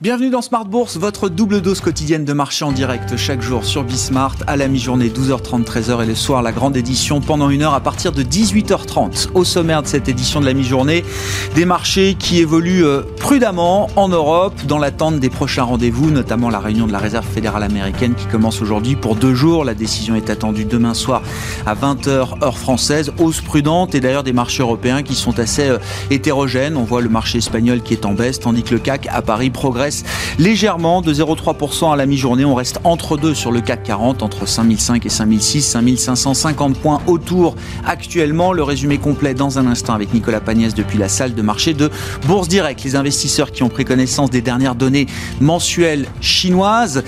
Bienvenue dans Smart Bourse, votre double dose quotidienne de marché en direct chaque jour sur Bismart à la mi-journée 12h30 13h et le soir la grande édition pendant une heure à partir de 18h30. Au sommaire de cette édition de la mi-journée, des marchés qui évoluent euh, prudemment en Europe dans l'attente des prochains rendez-vous, notamment la réunion de la Réserve fédérale américaine qui commence aujourd'hui pour deux jours. La décision est attendue demain soir à 20h heure française. Hausse prudente et d'ailleurs des marchés européens qui sont assez euh, hétérogènes. On voit le marché espagnol qui est en baisse tandis que le CAC à Paris progresse légèrement de 0,3% à la mi-journée. On reste entre deux sur le CAC 40, entre 5005 et 5006, 5550 points autour actuellement. Le résumé complet dans un instant avec Nicolas Pagnès depuis la salle de marché de Bourse Direct. Les investisseurs qui ont pris connaissance des dernières données mensuelles chinoises,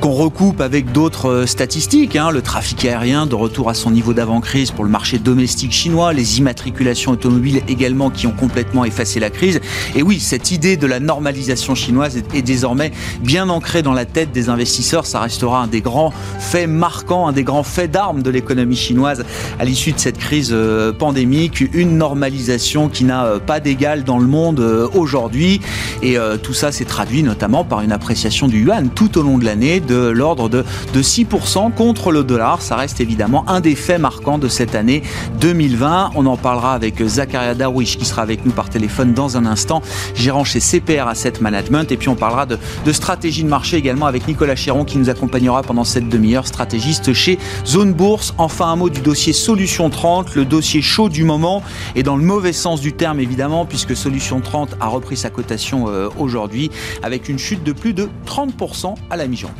qu'on recoupe avec d'autres euh, statistiques, hein. le trafic aérien de retour à son niveau d'avant-crise pour le marché domestique chinois, les immatriculations automobiles également qui ont complètement effacé la crise. Et oui, cette idée de la normalisation chinoise est désormais bien ancré dans la tête des investisseurs. Ça restera un des grands faits marquants, un des grands faits d'armes de l'économie chinoise à l'issue de cette crise euh, pandémique. Une normalisation qui n'a euh, pas d'égal dans le monde euh, aujourd'hui. Et tout ça s'est traduit notamment par une appréciation du yuan tout au long de l'année de l'ordre de, de 6% contre le dollar. Ça reste évidemment un des faits marquants de cette année 2020. On en parlera avec Zakaria Darwish qui sera avec nous par téléphone dans un instant, gérant chez CPR Asset Management. Et puis on parlera de, stratégie de marché également avec Nicolas Chéron qui nous accompagnera pendant cette demi-heure, stratégiste chez Zone Bourse. Enfin, un mot du dossier Solution 30, le dossier chaud du moment et dans le mauvais sens du terme évidemment, puisque Solution 30 a repris sa cotation euh, aujourd'hui avec une chute de plus de 30% à la mi-journée.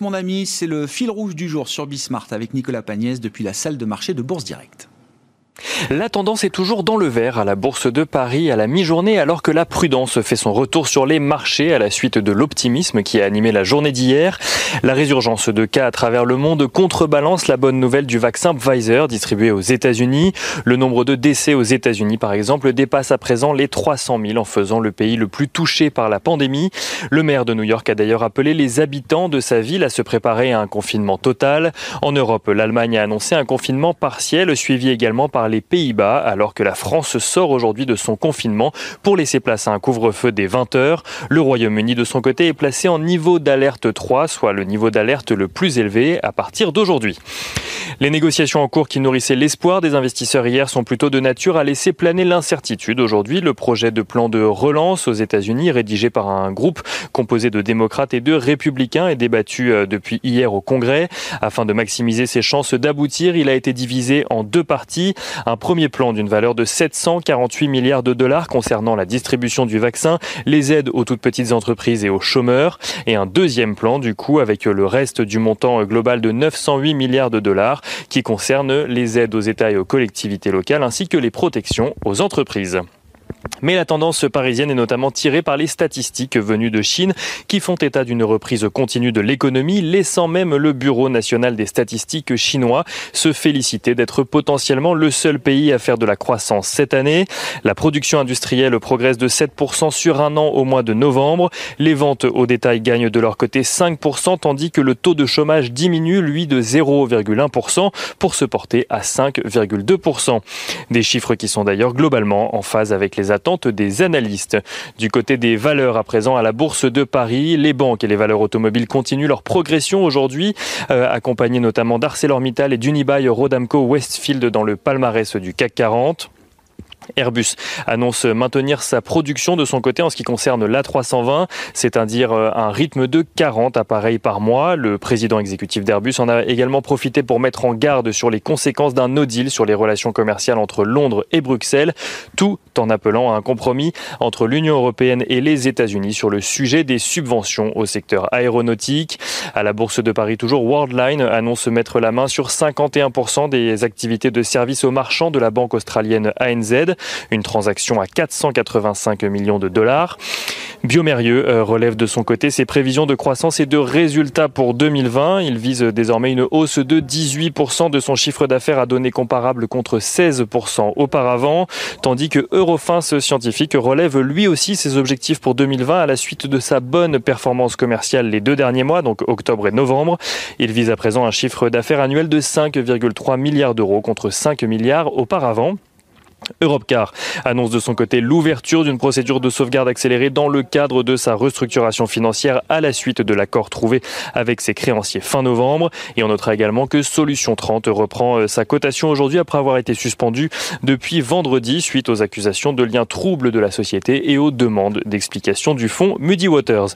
Mon ami, c'est le fil rouge du jour sur Bismart avec Nicolas Pagnès depuis la salle de marché de Bourse Direct. La tendance est toujours dans le vert à la Bourse de Paris à la mi-journée alors que la prudence fait son retour sur les marchés à la suite de l'optimisme qui a animé la journée d'hier. La résurgence de cas à travers le monde contrebalance la bonne nouvelle du vaccin Pfizer distribué aux États-Unis. Le nombre de décès aux États-Unis par exemple dépasse à présent les 300 000 en faisant le pays le plus touché par la pandémie. Le maire de New York a d'ailleurs appelé les habitants de sa ville à se préparer à un confinement total. En Europe, l'Allemagne a annoncé un confinement partiel suivi également par les Pays-Bas, alors que la France sort aujourd'hui de son confinement pour laisser place à un couvre-feu des 20 heures. Le Royaume-Uni, de son côté, est placé en niveau d'alerte 3, soit le niveau d'alerte le plus élevé à partir d'aujourd'hui. Les négociations en cours qui nourrissaient l'espoir des investisseurs hier sont plutôt de nature à laisser planer l'incertitude. Aujourd'hui, le projet de plan de relance aux États-Unis, rédigé par un groupe composé de démocrates et de républicains, est débattu euh, depuis hier au Congrès. Afin de maximiser ses chances d'aboutir, il a été divisé en deux parties. Un premier plan d'une valeur de 748 milliards de dollars concernant la distribution du vaccin, les aides aux toutes petites entreprises et aux chômeurs, et un deuxième plan du coup avec le reste du montant global de 908 milliards de dollars qui concerne les aides aux États et aux collectivités locales ainsi que les protections aux entreprises. Mais la tendance parisienne est notamment tirée par les statistiques venues de Chine qui font état d'une reprise continue de l'économie, laissant même le Bureau national des statistiques chinois se féliciter d'être potentiellement le seul pays à faire de la croissance cette année. La production industrielle progresse de 7% sur un an au mois de novembre. Les ventes au détail gagnent de leur côté 5% tandis que le taux de chômage diminue lui de 0,1% pour se porter à 5,2%. Des chiffres qui sont d'ailleurs globalement en phase avec les attentes des analystes. Du côté des valeurs à présent à la Bourse de Paris, les banques et les valeurs automobiles continuent leur progression aujourd'hui, euh, accompagnées notamment d'ArcelorMittal et d'Unibail Rodamco Westfield dans le palmarès du CAC 40. Airbus annonce maintenir sa production de son côté en ce qui concerne l'A320, c'est-à-dire euh, un rythme de 40 appareils par mois. Le président exécutif d'Airbus en a également profité pour mettre en garde sur les conséquences d'un no deal sur les relations commerciales entre Londres et Bruxelles, tout en appelant à un compromis entre l'Union européenne et les États-Unis sur le sujet des subventions au secteur aéronautique. À la Bourse de Paris, toujours Worldline annonce mettre la main sur 51% des activités de services aux marchands de la banque australienne ANZ. Une transaction à 485 millions de dollars. Biomérieux euh, relève de son côté ses prévisions de croissance et de résultats pour 2020. Il vise désormais une hausse de 18% de son chiffre d'affaires à données comparables contre 16% auparavant, tandis que Eurofins Scientifique relève lui aussi ses objectifs pour 2020 à la suite de sa bonne performance commerciale les deux derniers mois, donc octobre et novembre. Il vise à présent un chiffre d'affaires annuel de 5,3 milliards d'euros contre 5 milliards auparavant. Europcar annonce de son côté l'ouverture d'une procédure de sauvegarde accélérée dans le cadre de sa restructuration financière à la suite de l'accord trouvé avec ses créanciers fin novembre. Et on notera également que Solution 30 reprend euh, sa cotation aujourd'hui après avoir été suspendue depuis vendredi suite aux accusations de liens troubles de la société et aux demandes d'explication du fonds Muddy Waters.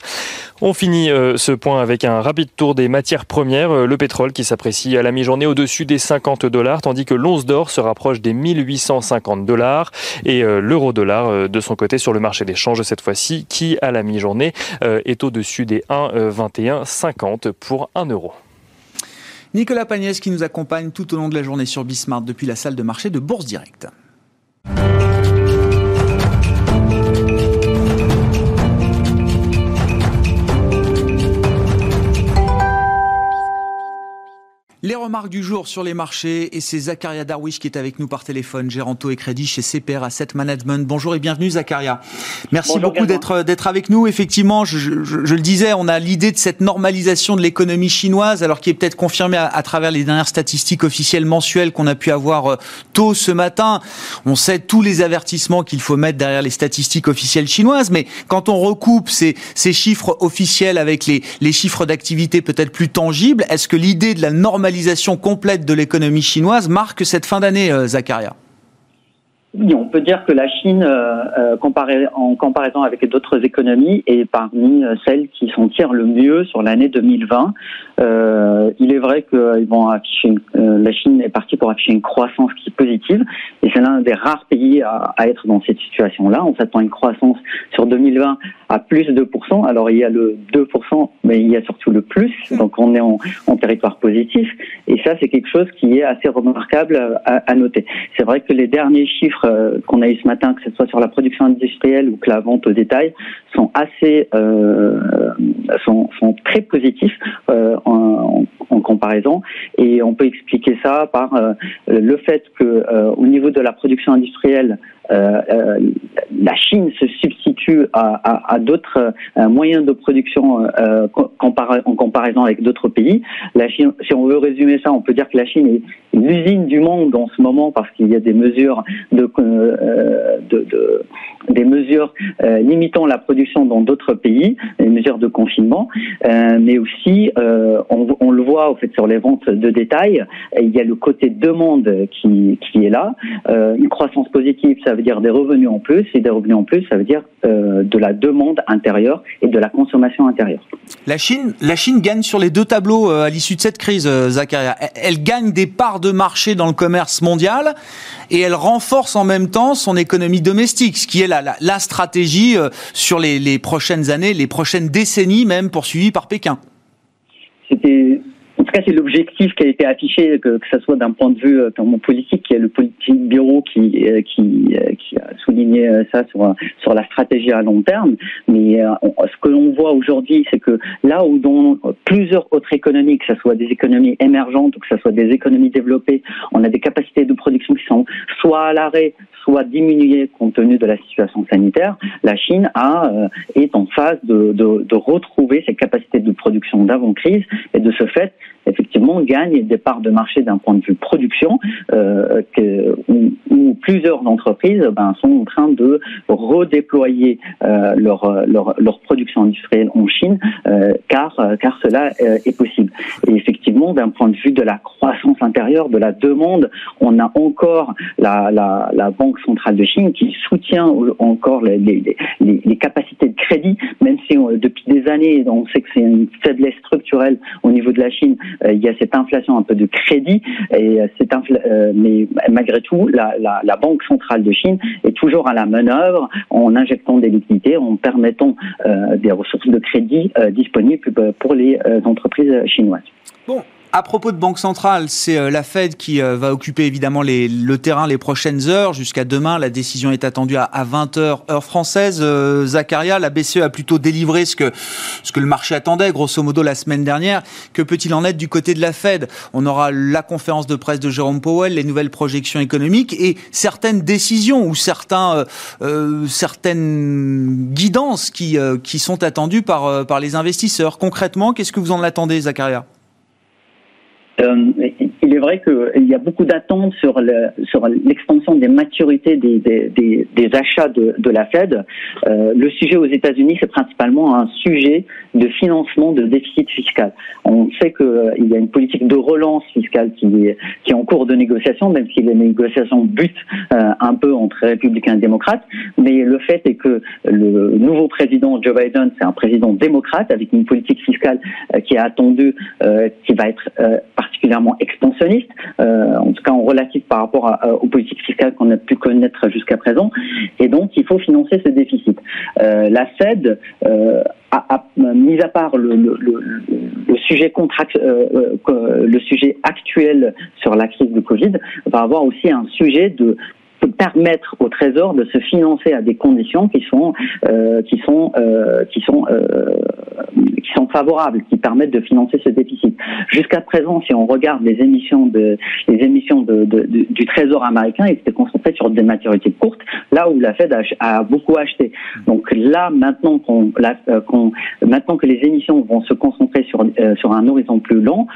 On finit euh, ce point avec un rapide tour des matières premières. Euh, le pétrole qui s'apprécie à la mi-journée au-dessus des 50 dollars tandis que l'once d'or se rapproche des 1850 dollars et euh, l'euro-dollar euh, de son côté sur le marché des changes cette fois-ci qui à la mi-journée euh, est au-dessus des 1,2150 pour 1 euro. Nicolas Pagnès qui nous accompagne tout au long de la journée sur Bismart depuis la salle de marché de Bourse Directe. Les remarques du jour sur les marchés et c'est Zakaria Darwish qui est avec nous par téléphone, gérant taux et crédit chez CPR Asset Management. Bonjour et bienvenue Zakaria. Merci beaucoup d'être d'être avec nous. Effectivement, je, je, je, le disais, on a l'idée de cette normalisation de l'économie chinoise, alors qui est peut-être confirmée à, à, travers les dernières statistiques officielles mensuelles qu'on a pu avoir euh, tôt ce matin. On sait tous les avertissements qu'il faut mettre derrière les statistiques officielles chinoises, mais quand on recoupe ces, ces chiffres officiels avec les, les chiffres d'activité peut-être plus tangibles, est-ce que l'idée de la normalisation complète de l'économie chinoise marque cette fin d'année, euh, Zakaria on peut dire que la Chine, euh, euh en comparaison avec d'autres économies, est parmi celles qui s'en tirent le mieux sur l'année 2020. Euh, il est vrai euh, la Chine est partie pour afficher une croissance qui est positive, et c'est l'un des rares pays à, à être dans cette situation-là. On s'attend à une croissance sur 2020 à plus de 2%. Alors il y a le 2%, mais il y a surtout le plus, donc on est en, en territoire positif, et ça c'est quelque chose qui est assez remarquable à, à noter. C'est vrai que les derniers chiffres euh, qu'on a eu ce matin, que ce soit sur la production industrielle ou que la vente au détail, sont assez, euh, sont, sont, très positifs euh, en, en, comparaison. Et on peut expliquer ça par euh, le fait que euh, au niveau de la production industrielle, la Chine se substitue à, d'autres moyens de production en comparaison avec d'autres pays. Si on veut résumer ça, on peut dire que la Chine est l'usine du monde en ce moment parce qu'il y a des mesures de, de, de des mesures euh, limitant la production dans d'autres pays, des mesures de confinement, euh, mais aussi euh, on, le voit au fait sur les ventes de détail, il y a le côté demande qui, qui est là. Euh, une croissance positive, ça veut dire des revenus en plus, et des revenus en plus, ça veut dire euh, de la demande intérieure et de la consommation intérieure. La Chine, la Chine gagne sur les deux tableaux à l'issue de cette crise, Zakaria. Elle gagne des parts de marché dans le commerce mondial et elle renforce en même temps son économie domestique, ce qui est la, la, la stratégie euh, sur les, les, prochaines années, les prochaines décennies même poursuivie par Pékin. C'était tout cas, c'est l'objectif qui a été affiché, que, que ce soit d'un point de vue euh, politique, qui est le politique bureau qui, euh, qui, qui a souligné ça sur, sur la stratégie à long terme. Mais ce que l'on voit aujourd'hui, c'est que là où dans plusieurs autres économies, que ce soit des économies émergentes ou que ce soit des économies développées, on a des capacités de production qui sont soit à l'arrêt, soit diminué compte tenu de la situation sanitaire, la Chine a, euh, est en phase de, de, de, retrouver ses capacités de production d'avant-crise et de ce fait, effectivement, gagne des parts de marché d'un point de vue production euh, que, où, où, plusieurs entreprises ben, sont en train de redéployer euh, leur, leur, leur, production industrielle en Chine euh, car, car cela euh, est possible. Et effectivement, d'un point de vue de la croissance intérieure, de la demande, on a encore la, la, la banque centrale de Chine qui soutient encore les, les, les, les capacités de crédit, même si on, depuis des années on sait que c'est une faiblesse structurelle au niveau de la Chine, euh, il y a cette inflation un peu de crédit, et euh, cette euh, mais malgré tout, la, Banque centrale de Chine est toujours à la manœuvre en injectant des liquidités, en permettant euh, des ressources de crédit disponibles pour les entreprises chinoises. Bon, À propos de Banque centrale, c'est euh, la Fed qui euh, va occuper évidemment les, le terrain les prochaines heures. Jusqu'à demain, la décision est attendue à, 20h heure française. Euh, Zacharia, la BCE a plutôt délivré ce que, ce que le marché attendait, grosso modo, la semaine dernière. Que peut-il en être du côté de la Fed? On aura la conférence de presse de Jérôme Powell, les nouvelles projections économiques et certaines décisions ou certains, euh, certaines guidances qui, qui sont attendues par, par les investisseurs. Concrètement, qu'est-ce que vous en attendez, Zacharia? Euh, il est vrai qu'il y a beaucoup d'attentes sur l'extension des maturités des, achats de, de, la Fed. Euh, le sujet aux États-Unis, c'est principalement un sujet de financement de déficit fiscal. On sait qu'il euh, y a une politique de relance fiscale qui est, qui est en cours de négociation, même si les négociations butent euh, un peu entre républicains et démocrates. Mais le fait est que le nouveau président Joe Biden, c'est un président démocrate avec une politique fiscale euh, qui est attendue, qui va être particulièrement expansionniste, en tout cas en relatif par rapport aux politiques fiscales qu'on a pu connaître jusqu'à présent. Et donc, il faut financer ce déficit. la Fed a, mis à part le, le, le, sujet contract, euh, euh, le sujet actuel sur la crise de Covid, va avoir aussi un sujet de permettre au Trésor de se financer à des conditions qui sont euh, qui sont euh, qui sont euh, qui sont favorables, qui permettent de financer ce déficit. Jusqu'à présent, si on regarde les émissions de les émissions de, du Trésor américain, ils étaient concentrés sur des maturités courtes, là où la Fed a, beaucoup acheté. Donc là, maintenant qu'on qu'on maintenant que les émissions vont se concentrer sur sur un horizon plus long,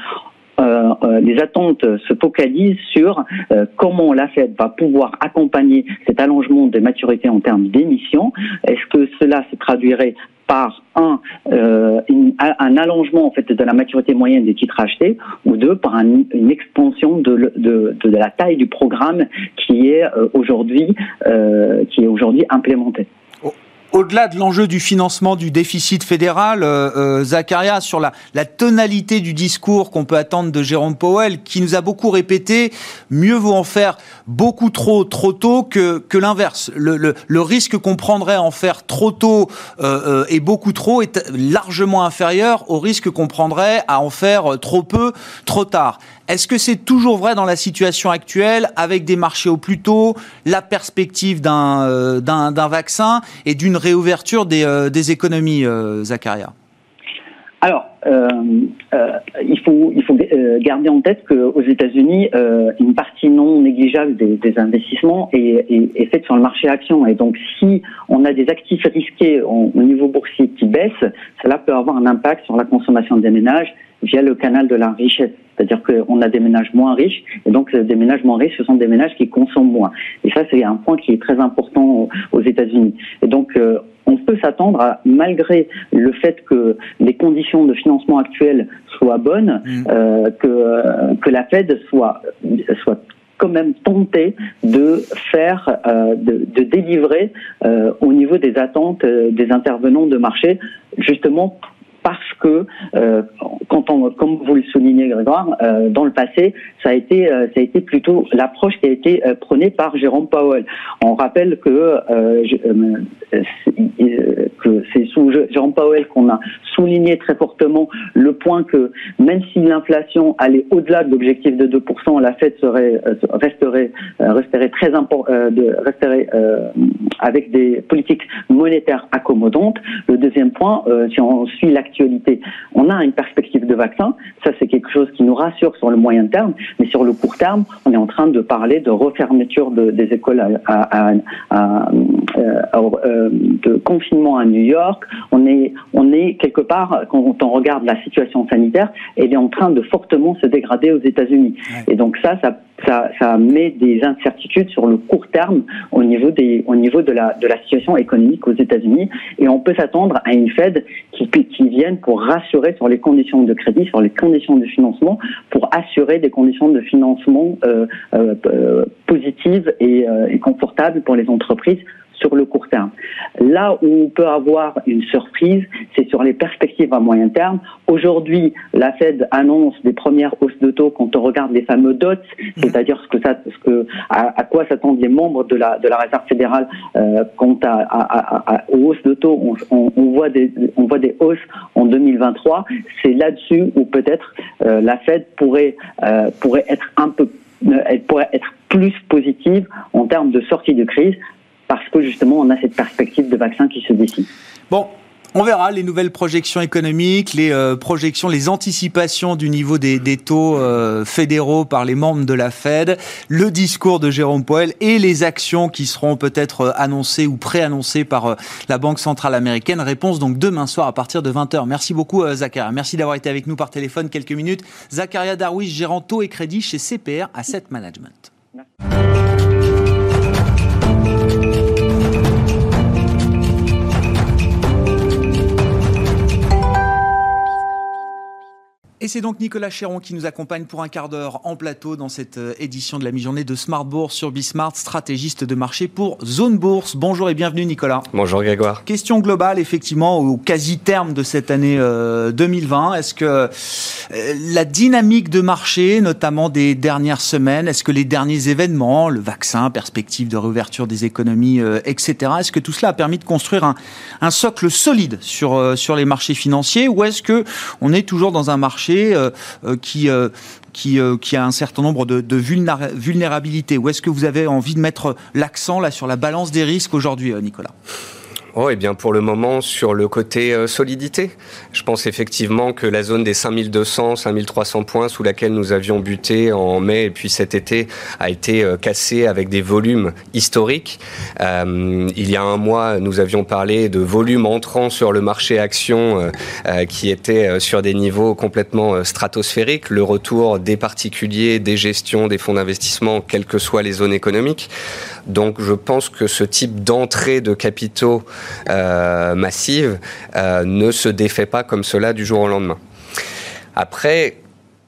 euh, euh, les attentes se focalisent sur euh, comment la Fed va pouvoir accompagner cet allongement de maturité en termes d'émissions. Est-ce que cela se traduirait par un, un allongement en fait de la maturité moyenne des titres achetés ou deux par une expansion de, de, la taille du programme qui est aujourd'hui qui est aujourd'hui implémenté? Au-delà de l'enjeu du financement du déficit fédéral, euh, euh, Zacharia, sur la, tonalité du discours qu'on peut attendre de Jérôme Powell, qui nous a beaucoup répété, mieux vaut en faire beaucoup trop, trop tôt que, l'inverse. Le, risque qu'on prendrait à en faire trop tôt euh, et beaucoup trop est largement inférieur au risque qu'on prendrait à en faire trop peu, trop tard. Est-ce que c'est toujours vrai dans la situation actuelle, avec des marchés au plus tôt, la perspective d'un euh, vaccin et d'une réouverture des, euh, économies, euh, Zacharia alors, il faut, garder en tête qu'aux États-Unis, une partie non négligeable des, investissements est, faite sur le marché action. Et donc, si on a des actifs risqués au niveau boursier qui baissent, cela peut avoir un impact sur la consommation des ménages via le canal de la richesse. C'est-à-dire qu'on a des ménages moins riches, et donc des ménages moins riches, ce sont des ménages qui consomment moins. Et ça, c'est un point qui est très important aux États-Unis. Et donc, euh, on peut s'attendre à, malgré le fait que les conditions de financement actuelles soient bonnes, mmh. euh, que, euh, que la Fed soit, soit quand même tentée de faire, euh, de, de, délivrer euh, au niveau des attentes euh, des intervenants de marché, justement parce que euh, comme vous le soulignez Grégoire, euh, dans le passé, ça a été, euh, ça a été plutôt l'approche qui a été prônée par Jérôme Powell. On rappelle que, c'est sous Jérôme Powell qu'on a souligné très fortement le point que même si l'inflation allait au-delà de l'objectif de 2%, la Fed serait resterait resterait très important, de, resterait avec des politiques monétaires accommodantes. Le deuxième point, si on suit l'activité on a une perspective de vaccin, ça c'est quelque chose qui nous rassure sur le moyen terme, mais sur le court terme, on est en train de parler de refermeture des écoles, à, euh, euh, de confinement à York. On est, on est quelque part, quand on regarde la situation sanitaire, elle est en train de fortement se dégrader aux États-Unis. Et donc ça, ça ça, ça, met des incertitudes sur le court terme au niveau, des, au niveau de, la, de la situation économique aux États-Unis. Et on peut s'attendre à une Fed qui, qui vienne pour rassurer sur les conditions de crédit, sur les conditions de financement, pour assurer des conditions de financement euh, euh, euh positives et, euh, et confortables pour les entreprises sur le court terme. Là où on peut avoir une surprise, c'est sur les perspectives à moyen terme. Aujourd'hui, la Fed annonce des premières hausses de taux quand on regarde les fameux dots, mhm. c'est-à-dire ce que ça, ce que, à, quoi s'attendent les membres de la, de la Réserve fédérale euh, quant à, à, aux hausses de taux. On, on, voit des, on voit des hausses en 2023. C'est là-dessus où peut-être euh, la Fed pourrait, euh, pourrait être un peu elle pourrait être plus positive en termes de sortie de crise parce que justement on a cette perspective de vaccin qui se dessine. Bon, on verra les nouvelles projections économiques, les euh, projections, les anticipations du niveau des, taux euh, fédéraux par les membres de la Fed, le discours de Jérôme Powell et les actions qui seront peut-être euh, annoncées ou préannoncées par la Banque centrale américaine. Réponse donc demain soir à partir de 20h. Merci beaucoup Zakaria. Merci d'avoir été avec nous par téléphone quelques minutes. Zakaria Darwish, gérant taux et crédit chez CPR Asset Management. Et c'est donc Nicolas Chéron qui nous accompagne pour un quart d'heure en plateau dans cette euh, édition de la mi-journée de Smart Bourse sur Bismart, stratégiste de marché pour Zone Bourse. Bonjour et bienvenue Nicolas. Bonjour Grégoire. Question globale effectivement au quasi-terme de cette année 2020. Euh, est-ce que euh, la dynamique de marché, notamment des dernières semaines, est-ce que les derniers événements, le vaccin, perspective de réouverture des économies, etc., est-ce que tout cela a permis de construire un, un socle solide sur, sur les marchés financiers ou est-ce que on est toujours dans un marché euh, euh, qui, euh, qui, qui, a un certain nombre de, de vulnérabilités. Ou est-ce que vous avez envie de mettre l'accent là sur la balance des risques aujourd'hui, Nicolas? Oh, eh bien pour le moment, sur le côté euh, solidité, je pense effectivement que la zone des 5200, 5300 points sous laquelle nous avions buté en mai et puis cet été a été euh, cassée avec des volumes historiques. Euh, il y a un mois, nous avions parlé de volumes entrant sur le marché action qui étaient sur des niveaux complètement stratosphériques. Le retour des particuliers, des gestions, des fonds d'investissement, quelles que soient les zones économiques. Donc je pense que ce type d'entrée de capitaux massive euh, ne se défait pas comme cela du jour au lendemain. Après,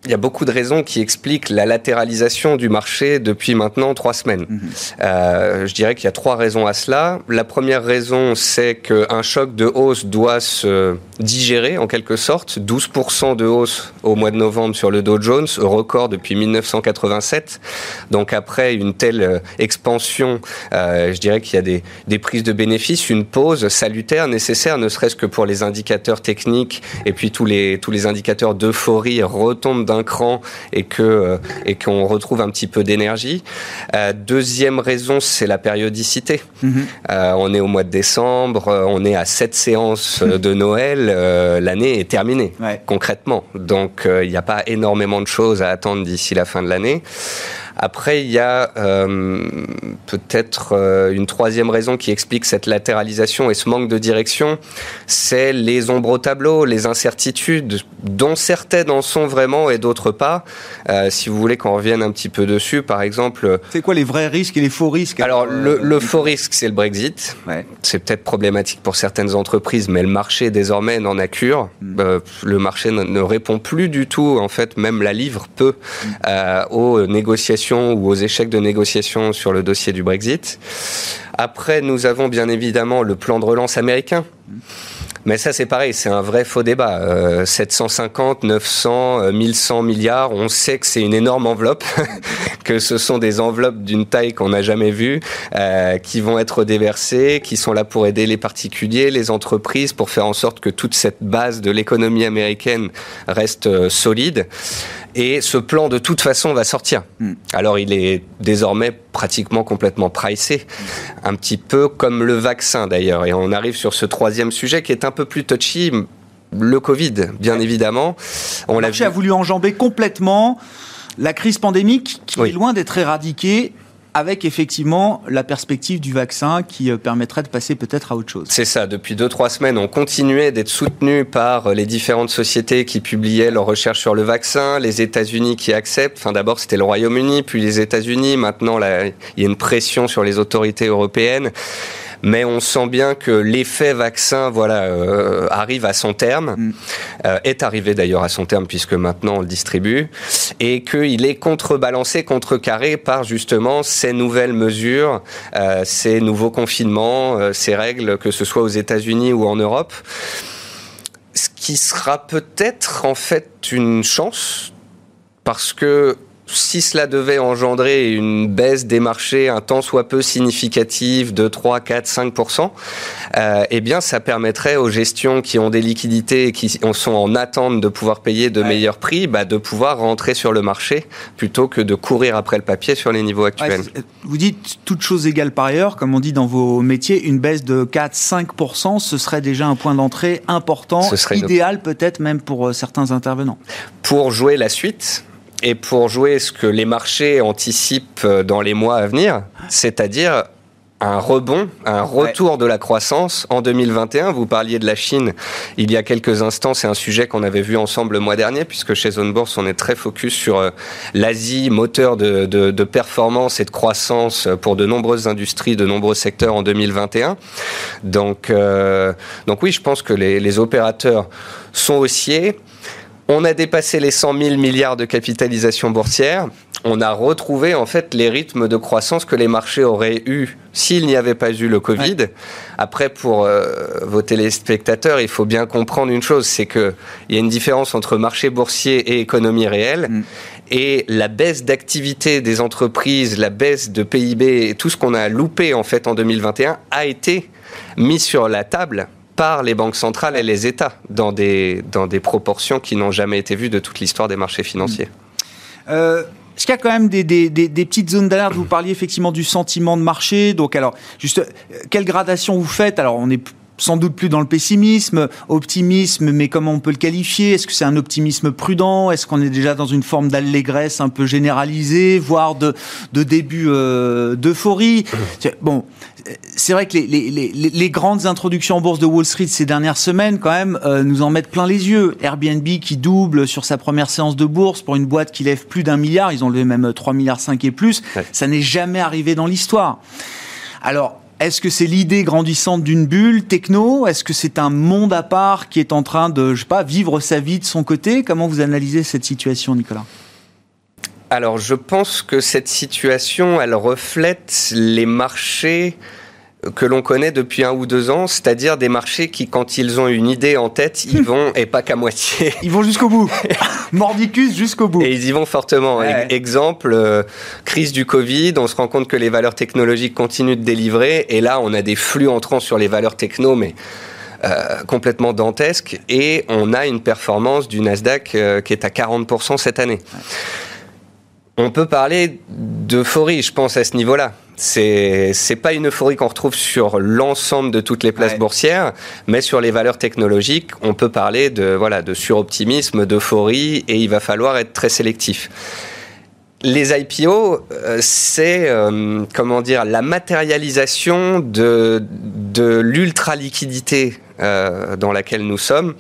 il y a beaucoup de raisons qui expliquent la latéralisation du marché depuis maintenant trois semaines. Mhm. Euh, je dirais qu'il y a trois raisons à cela. La première raison, c'est qu'un choc de hausse doit se digérer en quelque sorte. 12% de hausse au mois de novembre sur le Dow Jones, record depuis 1987. Donc après une telle euh, expansion, euh, je dirais qu'il y a des, des, prises de bénéfices, une pause salutaire nécessaire, ne serait-ce que pour les indicateurs techniques et puis tous les, tous les indicateurs d'euphorie retombent d'un cran et que euh, et qu'on retrouve un petit peu d'énergie. Euh, deuxième raison, c'est la périodicité. Mhm. Euh, on est au mois de décembre, on est à sept séances de Noël, l'année est terminée concrètement. Donc il n'y a pas énormément de choses à attendre d'ici la fin de l'année. Après, il y a euh, peut-être euh, une troisième raison qui explique cette latéralisation et ce manque de direction, c'est les ombres au tableau, les incertitudes, dont certaines en sont vraiment et d'autres pas. Euh, si vous voulez qu'on revienne un petit peu dessus, par exemple... C'est quoi les vrais risques et les faux risques Alors, le, faux risque, c'est le Brexit. C'est peut-être problématique pour certaines entreprises, mais le marché désormais n'en a cure. Mm. le marché ne, répond plus du tout, en fait, même la livre peu mm. aux négociations ou aux échecs de négociation sur le dossier du Brexit. Après, nous avons bien évidemment le plan de relance américain. Mais ça, c'est pareil, c'est un vrai faux débat. 750, 900, 1100 milliards, on sait que c'est une énorme enveloppe, que ce sont des enveloppes d'une taille qu'on n'a jamais vue, euh, qui vont être déversées, qui sont là pour aider les particuliers, les entreprises, pour faire en sorte que toute cette base de l'économie américaine reste euh, solide. Et ce plan, de toute façon, va sortir. Hmm. Alors, il est désormais pratiquement complètement pricé, un petit peu comme le vaccin d'ailleurs. Et on arrive sur ce troisième sujet qui est un peu plus touchy, le Covid, bien évidemment. On le marché a voulu enjamber complètement la crise pandémique qui est loin d'être éradiquée avec effectivement la perspective du vaccin qui euh, permettrait de passer peut-être à autre chose. C'est ça. Depuis deux, trois semaines, on continuait d'être soutenu par euh, les différentes sociétés qui publiaient leurs recherches sur le vaccin, les États-Unis qui acceptent. Enfin, d'abord, c'était le Royaume-Uni, puis les États-Unis. Maintenant, il y a une pression sur les autorités européennes. Mais on sent bien que l'effet vaccin, voilà, euh, arrive à son terme, mm. euh, est arrivé d'ailleurs à son terme puisque maintenant on le distribue, et qu'il est contrebalancé, contrecarré par justement ces nouvelles mesures, euh, ces nouveaux confinements, ces règles, que ce soit aux États-Unis ou en Europe. Ce qui sera peut-être en fait une chance parce que si cela devait engendrer une baisse des marchés un tant soit peu significative de 3, 4, 5 eh bien, ça permettrait aux gestions qui ont des liquidités et qui sont en attente de pouvoir payer de meilleurs prix, bah, de pouvoir rentrer sur le marché plutôt que de courir après le papier sur les niveaux actuels. vous dites toutes choses égales par ailleurs, comme on dit dans vos métiers, une baisse de 4, 5 ce serait déjà un point d'entrée important, idéal peut-être même pour euh, certains intervenants. Pour jouer la suite, et pour jouer ce que les marchés anticipent euh, dans les mois à venir, c'est-à-dire un rebond, un retour de la croissance en 2021. Vous parliez de la Chine il y a quelques instants. C'est un sujet qu'on avait vu ensemble le mois dernier, puisque chez Zone Bourse, on est très focus sur euh, l'Asie, moteur de, de, de, performance et de croissance pour de nombreuses industries, de nombreux secteurs en 2021. Donc, euh, donc oui, je pense que les, les opérateurs sont haussiers. On a dépassé les 100 000 milliards de capitalisation boursière. On a retrouvé en fait les rythmes de croissance que les marchés auraient eu s'il n'y avait pas eu le Covid. Après, pour euh, vos téléspectateurs, il faut bien comprendre une chose, c'est qu'il y a une différence entre marché boursier et économie réelle. Mm. Et la baisse d'activité des entreprises, la baisse de PIB, tout ce qu'on a loupé en fait en 2021 a été mis sur la table par les banques centrales et les États dans des, dans des proportions qui n'ont jamais été vues de toute l'histoire des marchés financiers. Euh, est-ce qu'il y a quand même des, des, des, petites zones d'alerte? Vous parliez effectivement du sentiment de marché. Donc, alors, juste, quelle gradation vous faites? Alors, on est sans doute plus dans le pessimisme, optimisme, mais comment on peut le qualifier? Est-ce que c'est un optimisme prudent? Est-ce qu'on est déjà dans une forme d'allégresse un peu généralisée, voire de, de début euh, d'euphorie? Bon, c'est vrai que les, les, les, les, grandes introductions en bourse de Wall Street ces dernières semaines, quand même, euh, nous en mettent plein les yeux. Airbnb qui double sur sa première séance de bourse pour une boîte qui lève plus d'un milliard, ils ont levé même 3 milliards 5 et plus. Ça n'est jamais arrivé dans l'histoire. Alors, est-ce que c'est l'idée grandissante d'une bulle techno? Est-ce que c'est un monde à part qui est en train de, je sais pas, vivre sa vie de son côté? Comment vous analysez cette situation, Nicolas? Alors, je pense que cette situation, elle reflète les marchés que l'on connaît depuis un ou deux ans, c'est-à-dire des marchés qui, quand ils ont une idée en tête, ils vont, et pas qu'à moitié. Ils vont jusqu'au bout. Mordicus jusqu'au bout. Et ils y vont fortement. Exemple, euh, crise du Covid, on se rend compte que les valeurs technologiques continuent de délivrer, et là, on a des flux entrants sur les valeurs techno, mais euh, complètement dantesques, et on a une performance du Nasdaq euh, qui est à 40% cette année. On peut parler d'euphorie, je pense, à ce niveau-là. C'est c'est pas une euphorie qu'on retrouve sur l'ensemble de toutes les places boursières, mais sur les valeurs technologiques, on peut parler de voilà de suroptimisme, d'euphorie, et il va falloir être très sélectif. Les IPO, euh, c'est euh, comment dire la matérialisation de de l'ultra liquidité euh, dans laquelle nous sommes.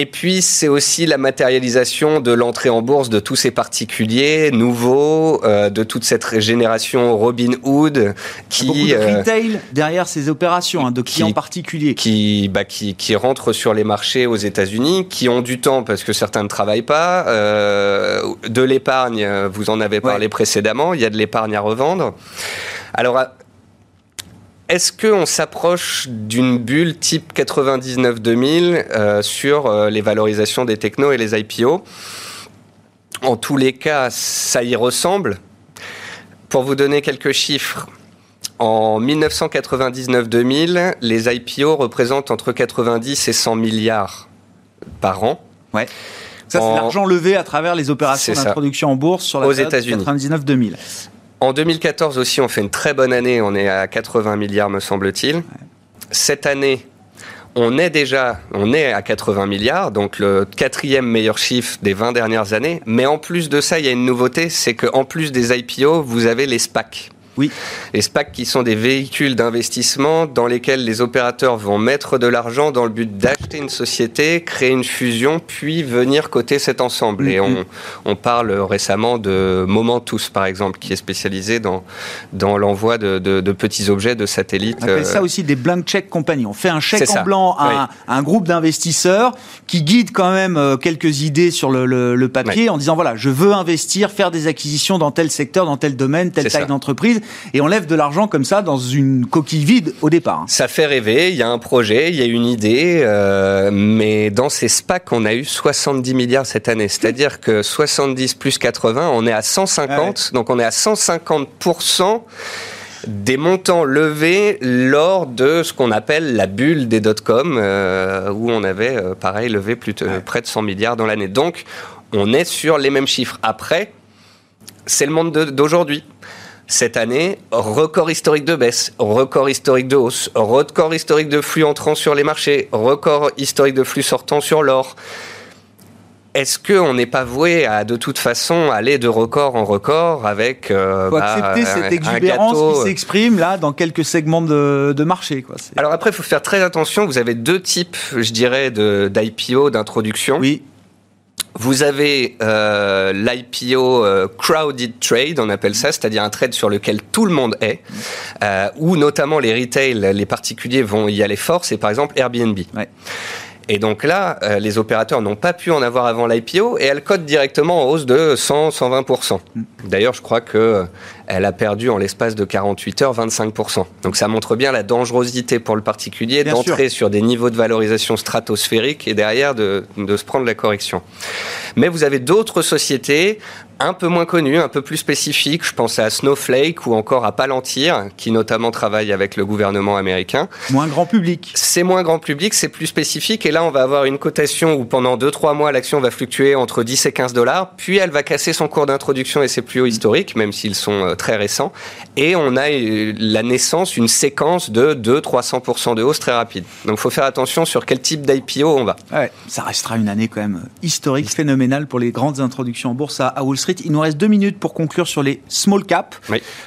Et puis, c'est aussi la matérialisation de l'entrée en bourse de tous ces particuliers nouveaux, euh, de toute cette génération Robin Hood qui. Beaucoup de euh, retail derrière ces opérations, hein, de clients particuliers. Qui, bah, qui, qui rentrent sur les marchés aux États-Unis, qui ont du temps parce que certains ne travaillent pas, euh, de l'épargne, vous en avez parlé précédemment, il y a de l'épargne à revendre. Alors, est-ce qu'on s'approche d'une bulle type 99-2000 euh, sur euh, les valorisations des technos et les IPO En tous les cas, ça y ressemble. Pour vous donner quelques chiffres, en 1999-2000, les IPO représentent entre 90 et 100 milliards par an. Ouais. Ça, c'est l'argent levé à travers les opérations d'introduction en bourse sur la Aux période 99-2000. En 2014 aussi, on fait une très bonne année. On est à 80 milliards, me semble-t-il. Cette année, on est déjà, on est à 80 milliards, donc le quatrième meilleur chiffre des 20 dernières années. Mais en plus de ça, il y a une nouveauté, c'est qu'en plus des IPO, vous avez les SPAC. Oui. Les SPAC qui sont des véhicules d'investissement dans lesquels les opérateurs vont mettre de l'argent dans le but d'acheter une société, créer une fusion, puis venir coter cet ensemble. Et on, on, parle récemment de Momentus, par exemple, qui est spécialisé dans, dans l'envoi de, de, de, petits objets de satellites. On appelle ça aussi des blank check compagnie. On fait un chèque en blanc à, un, groupe d'investisseurs qui guide quand même quelques idées sur le, le, le papier en disant voilà, je veux investir, faire des acquisitions dans tel secteur, dans tel domaine, telle taille d'entreprise, et on lève de l'argent comme ça dans une coquille vide au départ. Ça fait rêver, il y a un projet, il y a une idée, euh, mais dans ces SPAC, on a eu 70 milliards cette année, c'est-à-dire que 70 plus 80, on est à 150, donc on est à 150% des montants levés lors de ce qu'on appelle la bulle des dot-com, euh, où on avait, euh, pareil, levé plus de, près de 100 milliards dans l'année. Donc, on est sur les mêmes chiffres. Après, c'est le monde d'aujourd'hui. Cette année, record historique de baisse, record historique de hausse, record historique de flux entrant sur les marchés, record historique de flux sortant sur l'or. Est-ce qu'on n'est pas voué à de toute façon aller de record en record avec euh, faut bah, accepter cette exubérance qui s'exprime là dans quelques segments de, de marché quoi. Alors après, il faut faire très attention. Vous avez deux types, je dirais, d'IPO, d'introduction. Oui. Vous avez euh, l'IPO euh, crowded trade, on appelle ça, c'est-à-dire un trade sur lequel tout le monde est, euh, où notamment les retail, les particuliers vont y aller fort. C'est par exemple Airbnb. Ouais. Et donc là, les opérateurs n'ont pas pu en avoir avant l'IPO et elle cote directement en hausse de 100-120%. Mm. D'ailleurs, je crois que elle a perdu en l'espace de 48 heures 25%. Donc ça montre bien la dangerosité pour le particulier d'entrer sur des niveaux de valorisation stratosphériques et derrière de, de se prendre la correction. Mais vous avez d'autres sociétés un peu moins connues, un peu plus spécifiques. Je pense à Snowflake ou encore à Palantir, qui notamment travaille avec le gouvernement américain. Moins grand public. C'est moins grand public, c'est plus spécifique. Et là, on va avoir une cotation où pendant 2-3 mois, l'action va fluctuer entre 10 et 15 dollars. Puis elle va casser son cours d'introduction et ses plus hauts historiques, même s'ils sont euh, très récents. Et on a euh, la naissance, une séquence de 200-300% de hausse très rapide. Donc il faut faire attention sur quel type d'IPO on va. Ouais, ça restera une année quand même historique, phénoménale pour les grandes introductions en bourse à Wall Street. Il nous reste deux minutes pour conclure sur les small cap.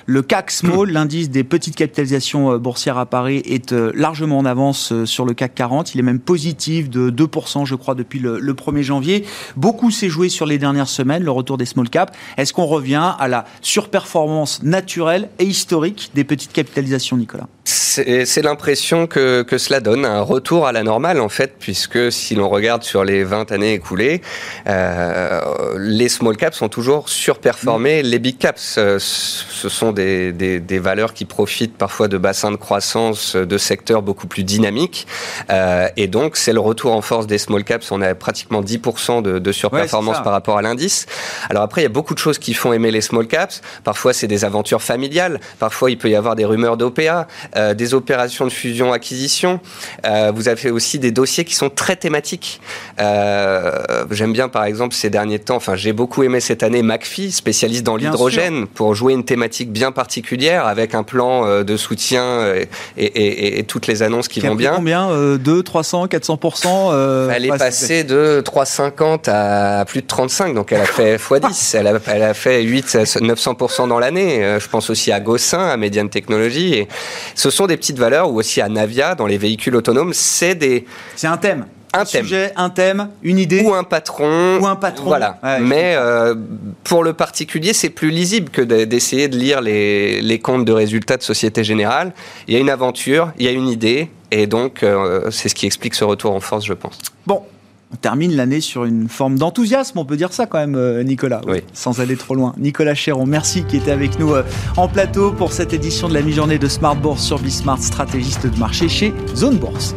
Le CAC Small, l'indice des petites capitalisations euh, boursières à Paris, est euh, largement en avance euh, sur le CAC 40. Il est même positif de 2%, je crois, depuis le, 1er janvier. Beaucoup s'est joué sur les dernières semaines, le retour des small cap. Est-ce qu'on revient à la surperformance naturelle et historique des petites capitalisations, Nicolas c'est l'impression que, que, cela donne, un retour à la normale en fait, puisque si l'on regarde sur les 20 années écoulées, euh, les small caps sont toujours surperformés les big caps. Euh, ce sont des, des, des, valeurs qui profitent parfois de bassins de croissance, de secteurs beaucoup plus dynamiques, euh, et donc c'est le retour en force des small caps. On a pratiquement 10% de, de surperformance par rapport à l'indice. Alors après, il y a beaucoup de choses qui font aimer les small caps. Parfois, c'est des aventures familiales. Parfois, il peut y avoir des rumeurs d'OPA. Euh, des opérations de fusion-acquisition. Euh, vous avez aussi des dossiers qui sont très thématiques. Euh, j'aime bien, par exemple, ces derniers temps, enfin, j'ai beaucoup aimé cette année McPhee, spécialiste dans l'hydrogène, pour jouer une thématique bien particulière avec un plan de soutien et, toutes les annonces qui, vont bien. Combien 2, 300, 400 Elle est passée de 3,50 à plus de 35, donc elle a fait x10. elle, a, elle a fait 8, 900% dans l'année. Je pense aussi à Gossin, à Median Technology. Et ce sont des petites valeurs, ou aussi à Navia, dans les véhicules autonomes, c'est des... C'est un thème un, thème. sujet, un thème, une idée ou un patron ou un patron. Voilà. Mais euh, pour le particulier, c'est plus lisible que d'essayer de lire les, les, comptes de résultats de Société Générale. Il y a une aventure, il y a une idée, et donc euh, c'est ce qui explique ce retour en force, je pense. Bon, on termine l'année sur une forme d'enthousiasme, on peut dire ça quand même, euh, Nicolas, oui. sans aller trop loin. Nicolas Chéron, merci qui était avec nous euh, en plateau pour cette édition de la mi-journée de Smart Bourse sur Bismart, stratégiste de marché chez Zone Bourse.